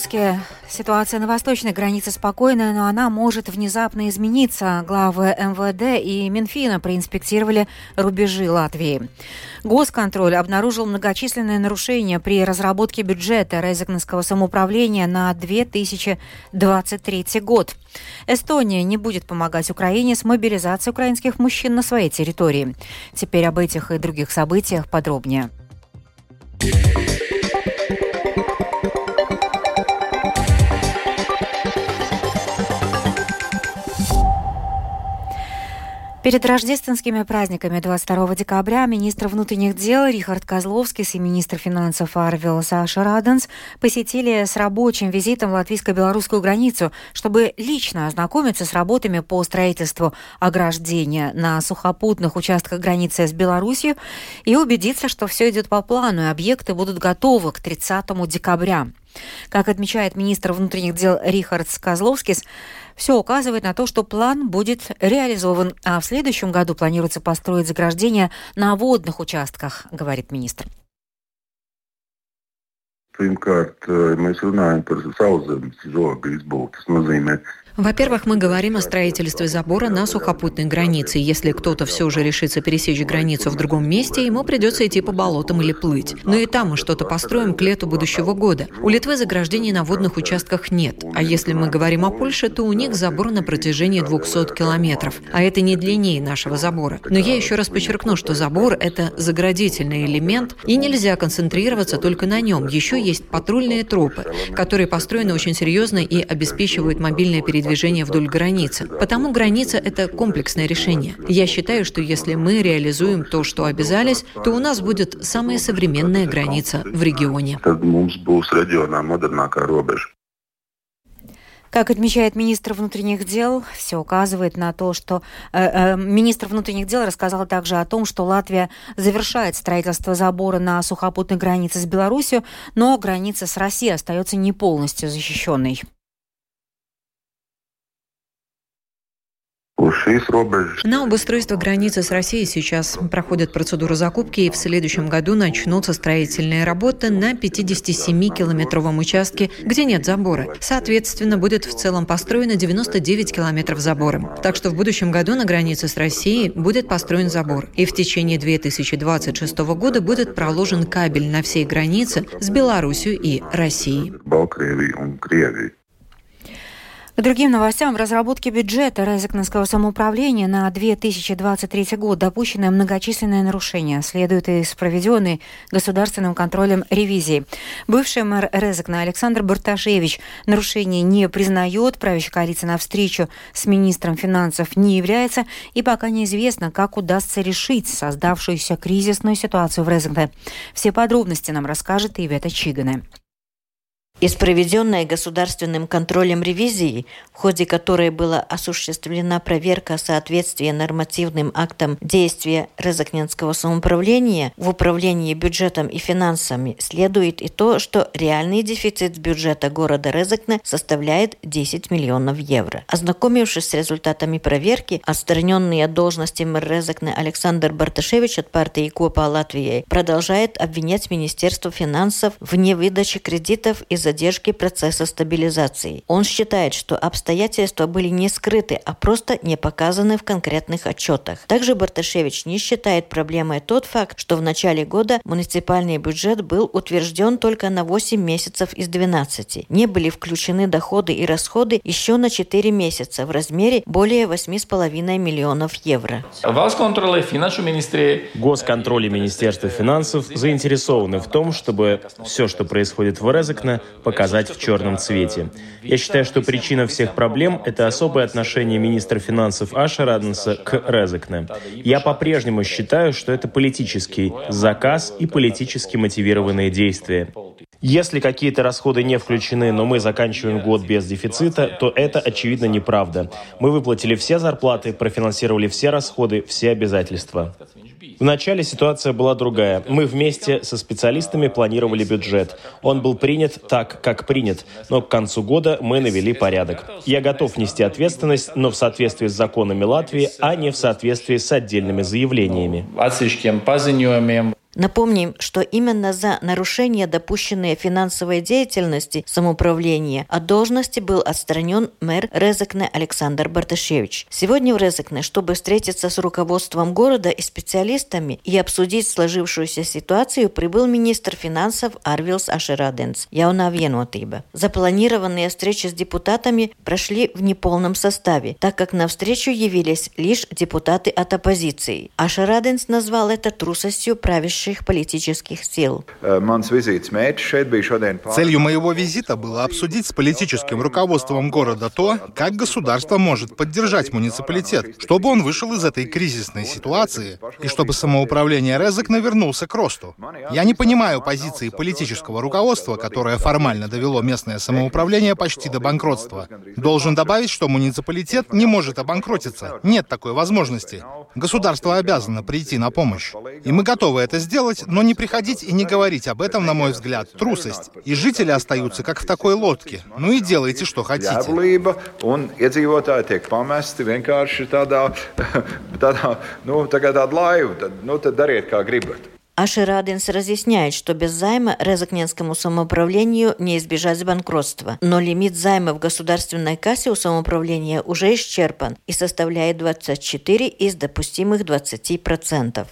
выпуске. Ситуация на восточной границе спокойная, но она может внезапно измениться. Главы МВД и Минфина проинспектировали рубежи Латвии. Госконтроль обнаружил многочисленные нарушения при разработке бюджета Резекнского самоуправления на 2023 год. Эстония не будет помогать Украине с мобилизацией украинских мужчин на своей территории. Теперь об этих и других событиях подробнее. Перед рождественскими праздниками 22 декабря министр внутренних дел Рихард Козловский и министр финансов Арвил Саша Раденс посетили с рабочим визитом латвийско-белорусскую границу, чтобы лично ознакомиться с работами по строительству ограждения на сухопутных участках границы с Беларусью и убедиться, что все идет по плану и объекты будут готовы к 30 декабря. Как отмечает министр внутренних дел Рихард Козловскис, все указывает на то, что план будет реализован, а в следующем году планируется построить заграждения на водных участках, говорит министр. Pirmkārt, mēs runājam par sauszemes žoga izbūvi. Tas nozīmē, во-первых, мы говорим о строительстве забора на сухопутной границе. Если кто-то все же решится пересечь границу в другом месте, ему придется идти по болотам или плыть. Но и там мы что-то построим к лету будущего года. У Литвы заграждений на водных участках нет. А если мы говорим о Польше, то у них забор на протяжении 200 километров. А это не длиннее нашего забора. Но я еще раз подчеркну, что забор – это заградительный элемент, и нельзя концентрироваться только на нем. Еще есть патрульные тропы, которые построены очень серьезно и обеспечивают мобильное передвижение движения вдоль границы. Потому граница – это комплексное решение. Я считаю, что если мы реализуем то, что обязались, то у нас будет самая современная граница в регионе. Как отмечает министр внутренних дел, все указывает на то, что э, э, министр внутренних дел рассказал также о том, что Латвия завершает строительство забора на сухопутной границе с Беларусью, но граница с Россией остается не полностью защищенной. На обустройство границы с Россией сейчас проходят процедуру закупки, и в следующем году начнутся строительные работы на 57-километровом участке, где нет забора. Соответственно, будет в целом построено 99 километров забора. Так что в будущем году на границе с Россией будет построен забор. И в течение 2026 года будет проложен кабель на всей границе с Беларусью и Россией. К другим новостям. В разработке бюджета Резекнского самоуправления на 2023 год допущены многочисленные нарушения, следует из проведенной государственным контролем ревизии. Бывший мэр Резекна Александр Барташевич нарушений не признает, правящая коалиция на встречу с министром финансов не является, и пока неизвестно, как удастся решить создавшуюся кризисную ситуацию в Резекне. Все подробности нам расскажет Ивета Чигана. Из проведенной государственным контролем ревизии, в ходе которой была осуществлена проверка соответствия нормативным актам действия Резакненского самоуправления в управлении бюджетом и финансами, следует и то, что реальный дефицит бюджета города Резакне составляет 10 миллионов евро. Ознакомившись с результатами проверки, отстраненный от должности мэр Резакне Александр Барташевич от партии КОПа Латвии продолжает обвинять Министерство финансов в невыдаче кредитов из-за задержки процесса стабилизации. Он считает, что обстоятельства были не скрыты, а просто не показаны в конкретных отчетах. Также Барташевич не считает проблемой тот факт, что в начале года муниципальный бюджет был утвержден только на 8 месяцев из 12. Не были включены доходы и расходы еще на 4 месяца в размере более 8,5 миллионов евро. Госконтроль и Министерство финансов заинтересованы в том, чтобы все, что происходит в Резекне, показать в черном цвете. Я считаю, что причина всех проблем – это особое отношение министра финансов Аша Раденса к Резекне. Я по-прежнему считаю, что это политический заказ и политически мотивированные действия. Если какие-то расходы не включены, но мы заканчиваем год без дефицита, то это, очевидно, неправда. Мы выплатили все зарплаты, профинансировали все расходы, все обязательства. В начале ситуация была другая. Мы вместе со специалистами планировали бюджет. Он был принят так, как принят, но к концу года мы навели порядок. Я готов нести ответственность, но в соответствии с законами Латвии, а не в соответствии с отдельными заявлениями. Напомним, что именно за нарушение допущенной финансовой деятельности самоуправления от должности был отстранен мэр Резекне Александр Барташевич. Сегодня в Резекне, чтобы встретиться с руководством города и специалистами и обсудить сложившуюся ситуацию, прибыл министр финансов Арвилс Ашераденс, Яуна Венотиба. Запланированные встречи с депутатами прошли в неполном составе, так как на встречу явились лишь депутаты от оппозиции. Ашераденс назвал это трусостью правящей высших политических сил. Э, Целью моего визита было обсудить с политическим руководством города то, как государство может поддержать муниципалитет, чтобы он вышел из этой кризисной ситуации и чтобы самоуправление Резек навернулся к росту. Я не понимаю позиции политического руководства, которое формально довело местное самоуправление почти до банкротства. Должен добавить, что муниципалитет не может обанкротиться. Нет такой возможности. Государство обязано прийти на помощь. И мы готовы это сделать, но не приходить и не говорить об этом, на мой взгляд, трусость. И жители остаются как в такой лодке. Ну и делайте, что хотите. Ашераденс разъясняет, что без займа Резакненскому самоуправлению не избежать банкротства. Но лимит займа в государственной кассе у самоуправления уже исчерпан и составляет 24 из допустимых 20%.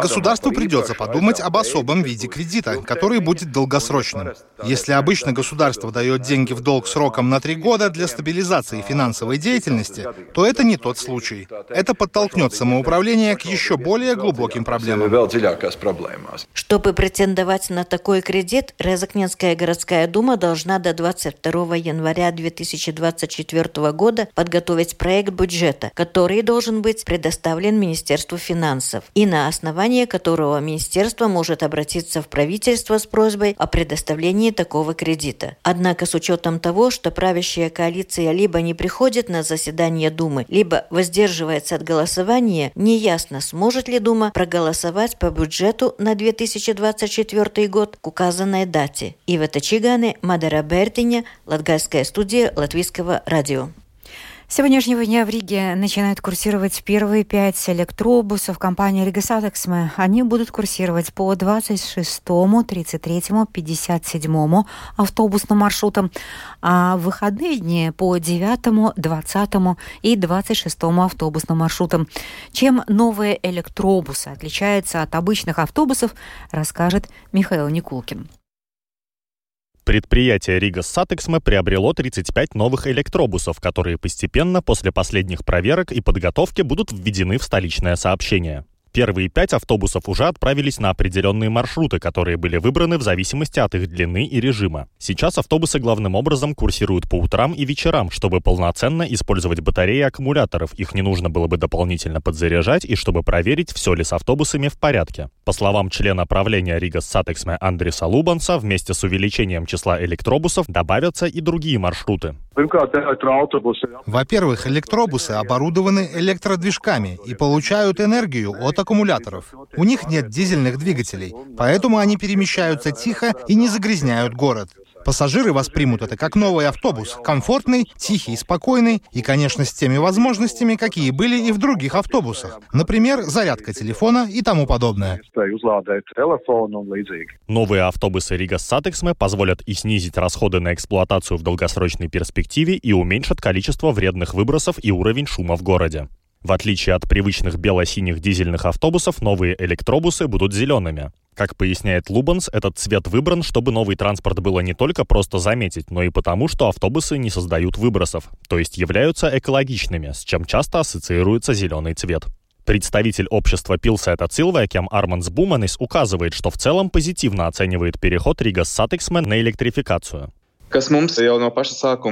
Государству придется подумать об особом виде кредита, который будет долгосрочным. Если обычно государство дает деньги в долг сроком на три года для стабилизации финансовой деятельности, то это не тот случай. Это подтолкнет самоуправление к еще более глубоким проблемам dziļākās problēmās. Чтобы претендовать на такой кредит, Резакненская городская дума должна до 22 января 2024 года подготовить проект бюджета, который должен быть предоставлен Министерству финансов, и на основании которого Министерство может обратиться в правительство с просьбой о предоставлении такого кредита. Однако с учетом того, что правящая коалиция либо не приходит на заседание Думы, либо воздерживается от голосования, неясно, сможет ли Дума проголосовать по бюджету на 2024 год к указанной дате. Ива Тачигане, Мадара Бертиня, Латгальская студия Латвийского радио. Сегодняшнего дня в Риге начинают курсировать первые пять электробусов компании Рига. Они будут курсировать по 26, 33, 57 автобусным маршрутам, а в выходные дни по 9, 20 и 26 автобусным маршрутам. Чем новые электробусы отличаются от обычных автобусов, расскажет Михаил Никулкин. Предприятие Rīgas satiksme приобрело 35 новых электробусов, которые постепенно после последних проверок и подготовки будут введены в столичное сообщение. Первые пять автобусов уже отправились на определенные маршруты, которые были выбраны в зависимости от их длины и режима. Сейчас автобусы главным образом курсируют по утрам и вечерам, чтобы полноценно использовать батареи аккумуляторов. Их не нужно было бы дополнительно подзаряжать и чтобы проверить, все ли с автобусами в порядке. По словам члена правления Rīgas satiksme Андриса Лубанса, вместе с увеличением числа электробусов добавятся и другие маршруты. Во-первых, электробусы оборудованы электродвижками и получают энергию от аккумуляторов. У них нет дизельных двигателей, поэтому они перемещаются тихо и не загрязняют город. Пассажиры воспримут это как новый автобус, комфортный, тихий, спокойный и, конечно, с теми возможностями, какие были и в других автобусах. Например, зарядка телефона и тому подобное. Новые автобусы Rīgas satiksme позволят и снизить расходы на эксплуатацию в долгосрочной перспективе и уменьшат количество вредных выбросов и уровень шума в городе. В отличие от привычных бело-синих дизельных автобусов, новые электробусы будут зелеными. Как поясняет Лубанс, этот цвет выбран, чтобы новый транспорт было не только просто заметить, но и потому, что автобусы не создают выбросов, то есть являются экологичными, с чем часто ассоциируется зеленый цвет. Представитель общества Pilsēta cilvēkiem Арманс Буманис указывает, что в целом позитивно оценивает переход Rīgas satiksme на электрификацию.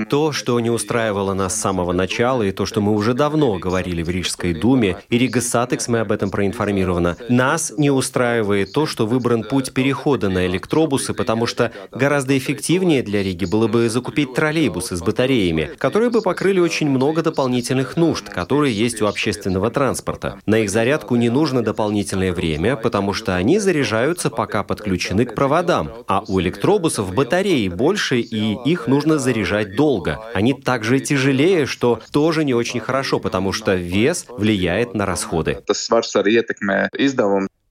То, что не устраивало нас с самого начала, и то, что мы уже давно говорили в Рижской думе, и Rīgas satiksme об этом проинформированы, нас не устраивает то, что выбран путь перехода на электробусы, потому что гораздо эффективнее для Риги было бы закупить троллейбусы с батареями, которые бы покрыли очень много дополнительных нужд, которые есть у общественного транспорта. На их зарядку не нужно дополнительное время, потому что они заряжаются, пока подключены к проводам, а у электробусов батареи больше и их нужно заряжать долго. Они также тяжелее, что тоже не очень хорошо, потому что вес влияет на расходы.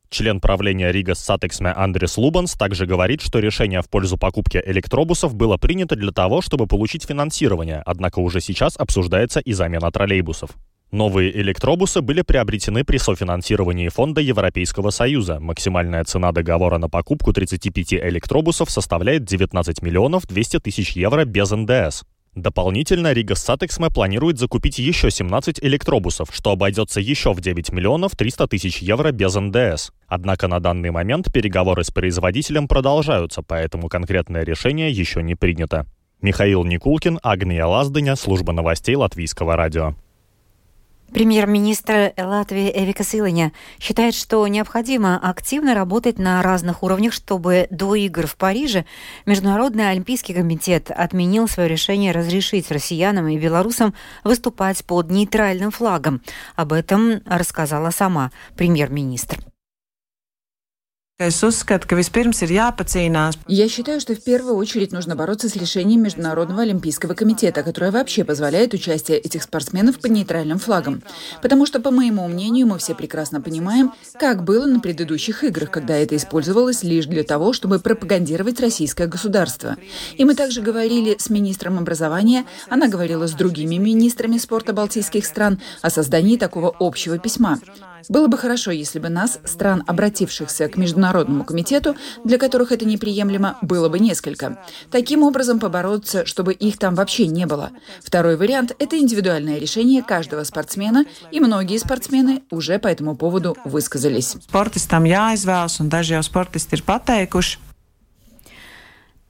Член правления Rīgas satiksme Андрис Лубанс также говорит, что решение в пользу покупки электробусов было принято для того, чтобы получить финансирование, однако уже сейчас обсуждается и замена троллейбусов. Новые электробусы были приобретены при софинансировании Фонда Европейского Союза. Максимальная цена договора на покупку 35 электробусов составляет 19 миллионов 200 тысяч евро без НДС. Дополнительно Rīgas satiksme планирует закупить еще 17 электробусов, что обойдется еще в 9 миллионов 300 тысяч евро без НДС. Однако на данный момент переговоры с производителем продолжаются, поэтому конкретное решение еще не принято. Михаил Никулкин, Агния Лаздыня, служба новостей Латвийского радио. Премьер-министр Латвии Эвика Силиня считает, что необходимо активно работать на разных уровнях, чтобы до игр в Париже Международный Олимпийский комитет отменил свое решение разрешить россиянам и белорусам выступать под нейтральным флагом. Об этом рассказала сама премьер-министр. Я считаю, что в первую очередь нужно бороться с лишением Международного Олимпийского комитета, которое вообще позволяет участие этих спортсменов под нейтральным флагом. Потому что, по моему мнению, мы все прекрасно понимаем, как было на предыдущих играх, когда это использовалось лишь для того, чтобы пропагандировать российское государство. И мы также говорили с министром образования, она говорила с другими министрами спорта балтийских стран о создании такого общего письма. Было бы хорошо, если бы нас, стран, обратившихся к Международному комитету, для которых это неприемлемо, было бы несколько. Таким образом побороться, чтобы их там вообще не было. Второй вариант – это индивидуальное решение каждого спортсмена, и многие спортсмены уже по этому поводу высказались. Спортистам jāizvēlas, un daži jau sportisti ir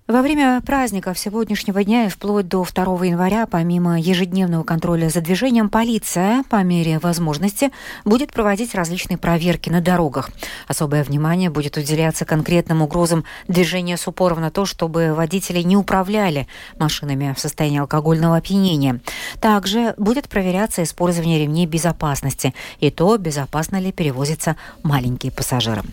во время праздников сегодняшнего дня и вплоть до 2 января, помимо ежедневного контроля за движением, полиция по мере возможности будет проводить различные проверки на дорогах. Особое внимание будет уделяться конкретным угрозам движения с упором на то, чтобы водители не управляли машинами в состоянии алкогольного опьянения. Также будет проверяться использование ремней безопасности и то, безопасно ли перевозятся маленькие пассажиры.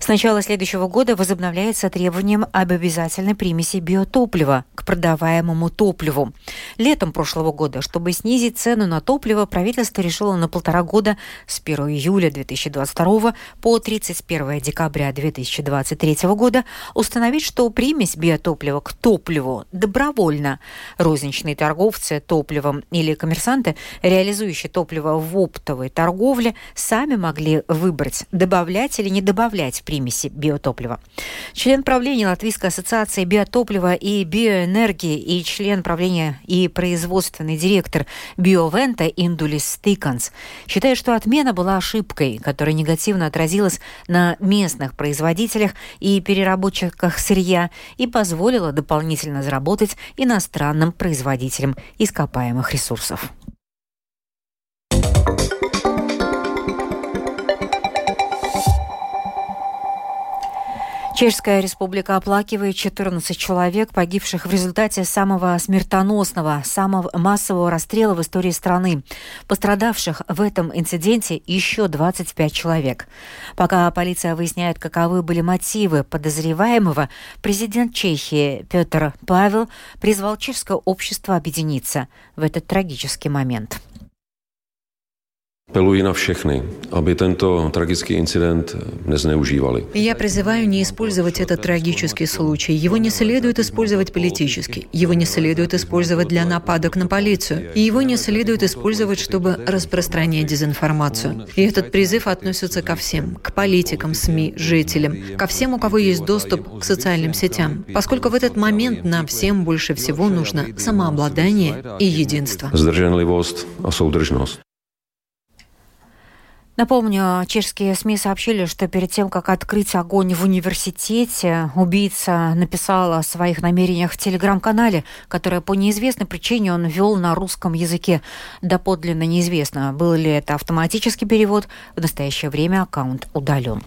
С начала следующего года возобновляется требованием об обязательном минеральной примеси биотоплива к продаваемому топливу. Летом прошлого года, чтобы снизить цену на топливо, правительство решило на полтора года с 1 июля 2022 по 31 декабря 2023 года установить, что примесь биотоплива к топливу добровольно. Розничные торговцы топливом или коммерсанты, реализующие топливо в оптовой торговле, сами могли выбрать, добавлять или не добавлять примеси биотоплива. Член правления Латвийской ассоциации Ассоциации биотоплива и биоэнергии и член правления и производственный директор Биовента Индулис Стиканс считает, что отмена была ошибкой, которая негативно отразилась на местных производителях и переработчиках сырья и позволила дополнительно заработать иностранным производителям ископаемых ресурсов. Чешская республика оплакивает 14 человек, погибших в результате самого смертоносного, самого массового расстрела в истории страны. Пострадавших в этом инциденте еще 25 человек. Пока полиция выясняет, каковы были мотивы подозреваемого, президент Чехии Петр Павел призвал чешское общество объединиться в этот трагический момент. Apeluji na všechny, aby tento tragický инцидент незнeužívali. Я призываю не использовать этот трагический случай. Его не следует использовать политически. Его не следует использовать для нападок на полицию. И его не следует использовать, чтобы распространять дезинформацию. И этот призыв относится ко всем. К политикам, СМИ, жителям. Ко всем, у кого есть доступ к социальным сетям. Поскольку в этот момент нам всем больше всего нужно самообладание и единство. Zdrženlivost a soudržnost. Напомню, чешские СМИ сообщили, что перед тем, как открыть огонь в университете, убийца написал о своих намерениях в телеграм-канале, которое по неизвестной причине он вел на русском языке. Доподлинно неизвестно, был ли это автоматический перевод. В настоящее время аккаунт удален.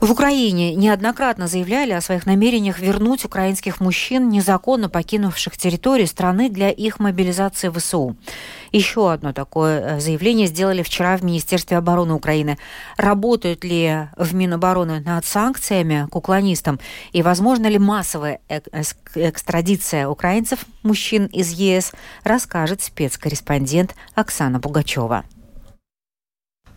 В Украине неоднократно заявляли о своих намерениях вернуть украинских мужчин, незаконно покинувших территорию страны для их мобилизации в ВСУ. Еще одно такое э, заявление сделали вчера в Министерстве обороны Украины. Работают ли в Минобороны над санкциями к уклонистам и возможно ли массовая экстрадиция украинцев, мужчин из ЕС, расскажет спецкорреспондент Оксана Пугачева.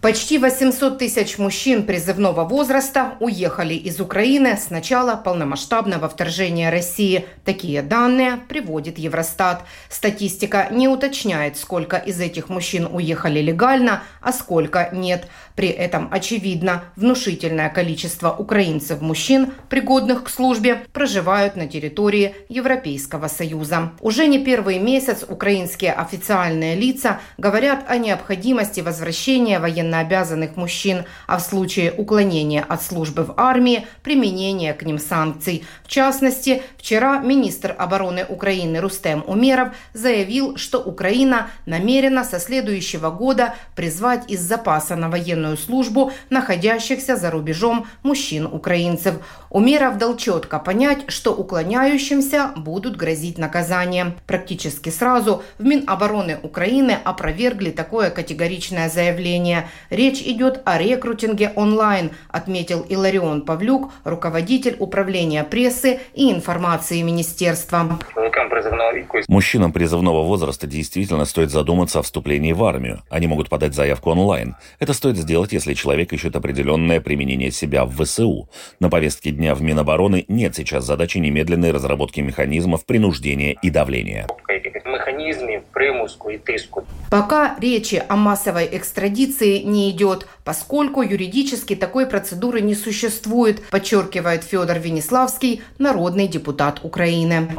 Почти 800 тысяч мужчин призывного возраста уехали из Украины с начала полномасштабного вторжения России. Такие данные приводит Евростат. Статистика не уточняет, сколько из этих мужчин уехали легально, а сколько нет. При этом очевидно, внушительное количество украинцев-мужчин, пригодных к службе, проживают на территории Европейского Союза. Уже не первый месяц украинские официальные лица говорят о необходимости возвращения военнообязанных мужчин, а в случае уклонения от службы в армии – применения к ним санкций. В частности, вчера министр обороны Украины Рустем Умеров заявил, что Украина намерена со следующего года призвать из запаса на военную службу находящихся за рубежом мужчин-украинцев. Умеров дал четко понять, что уклоняющимся будут грозить наказанием. Практически сразу в Минобороны Украины опровергли такое категоричное заявление. Речь идет о рекрутинге онлайн, отметил Иларион Павлюк, руководитель управления прессы и информации министерства. Мужчинам призывного возраста действительно стоит задуматься о вступлении в армию. Они могут подать заявку онлайн. Это стоит сделать сделать, если человек ищет определенное применение себя в ВСУ. На повестке дня в Минобороны нет сейчас задачи немедленной разработки механизмов принуждения и давления. Пока речи о массовой экстрадиции не идет, поскольку юридически такой процедуры не существует, подчеркивает Федор Венеславский, народный депутат Украины.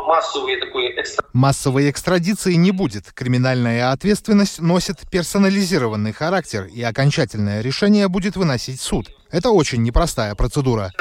Массовой экстрадиции не будет. Криминальная ответственность носит персонализированный характер, и окончательное решение будет выносить суд. Это очень непростая процедура.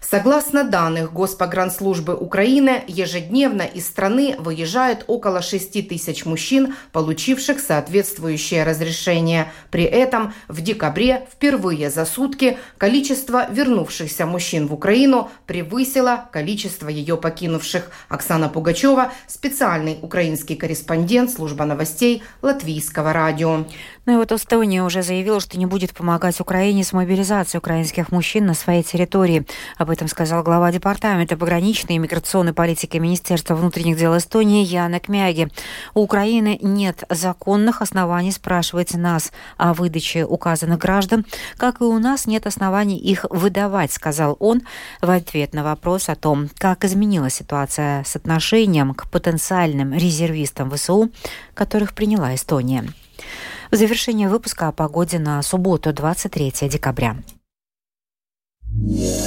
Согласно данных Госпогранслужбы Украины, ежедневно из страны выезжает около 6 тысяч мужчин, получивших соответствующее разрешение. При этом в декабре впервые за сутки количество вернувшихся мужчин в Украину превысило количество ее покинувших. Оксана Пугачева, специальный украинский корреспондент служба новостей Латвийского радио. Ну и вот Эстония уже заявила, что не будет помогать Украине с мобилизацией украинских мужчин на своей территории. Об этом сказал глава департамента пограничной и миграционной политики Министерства внутренних дел Эстонии Яна Кмяги. У Украины нет законных оснований спрашивать нас о выдаче указанных граждан, как и у нас нет оснований их выдавать, сказал он в ответ на вопрос о том, как изменилась ситуация с отношением к потенциальным резервистам ВСУ, которых приняла Эстония. В завершение выпуска о погоде на субботу, 23 декабря. По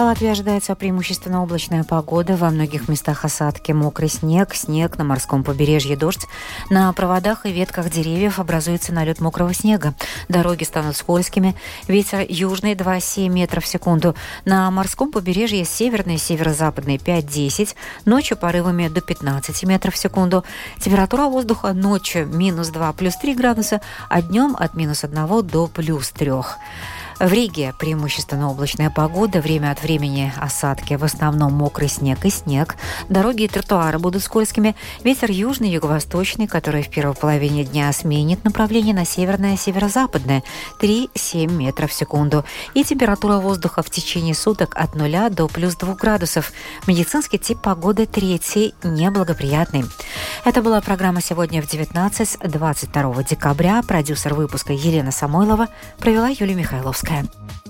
Латвии ожидается преимущественно облачная погода. Во многих местах осадки, мокрый снег, снег на морском побережье, дождь. На проводах и ветках деревьев образуется налет мокрого снега. Дороги станут скользкими. Ветер южный 2,7 метров в секунду. На морском побережье северный, северо-западный 5-10. Ночью порывами до 15 метров в секунду. Температура воздуха ночью минус 2 плюс 3 градуса, а днем от минус 1 до плюс 3. В Риге преимущественно облачная погода, время от времени осадки, в основном мокрый снег и снег. Дороги и тротуары будут скользкими. Ветер южный, юго-восточный, который в первой половине дня сменит направление на северное, северо-западное 3-7 метров в секунду. И температура воздуха в течение суток от 0 до плюс 2 градусов. Медицинский тип погоды третий, неблагоприятный. Это была программа «Сегодня в 19-22 декабря». Продюсер выпуска Елена Самойлова провела Юлия Михайловская. Instagram.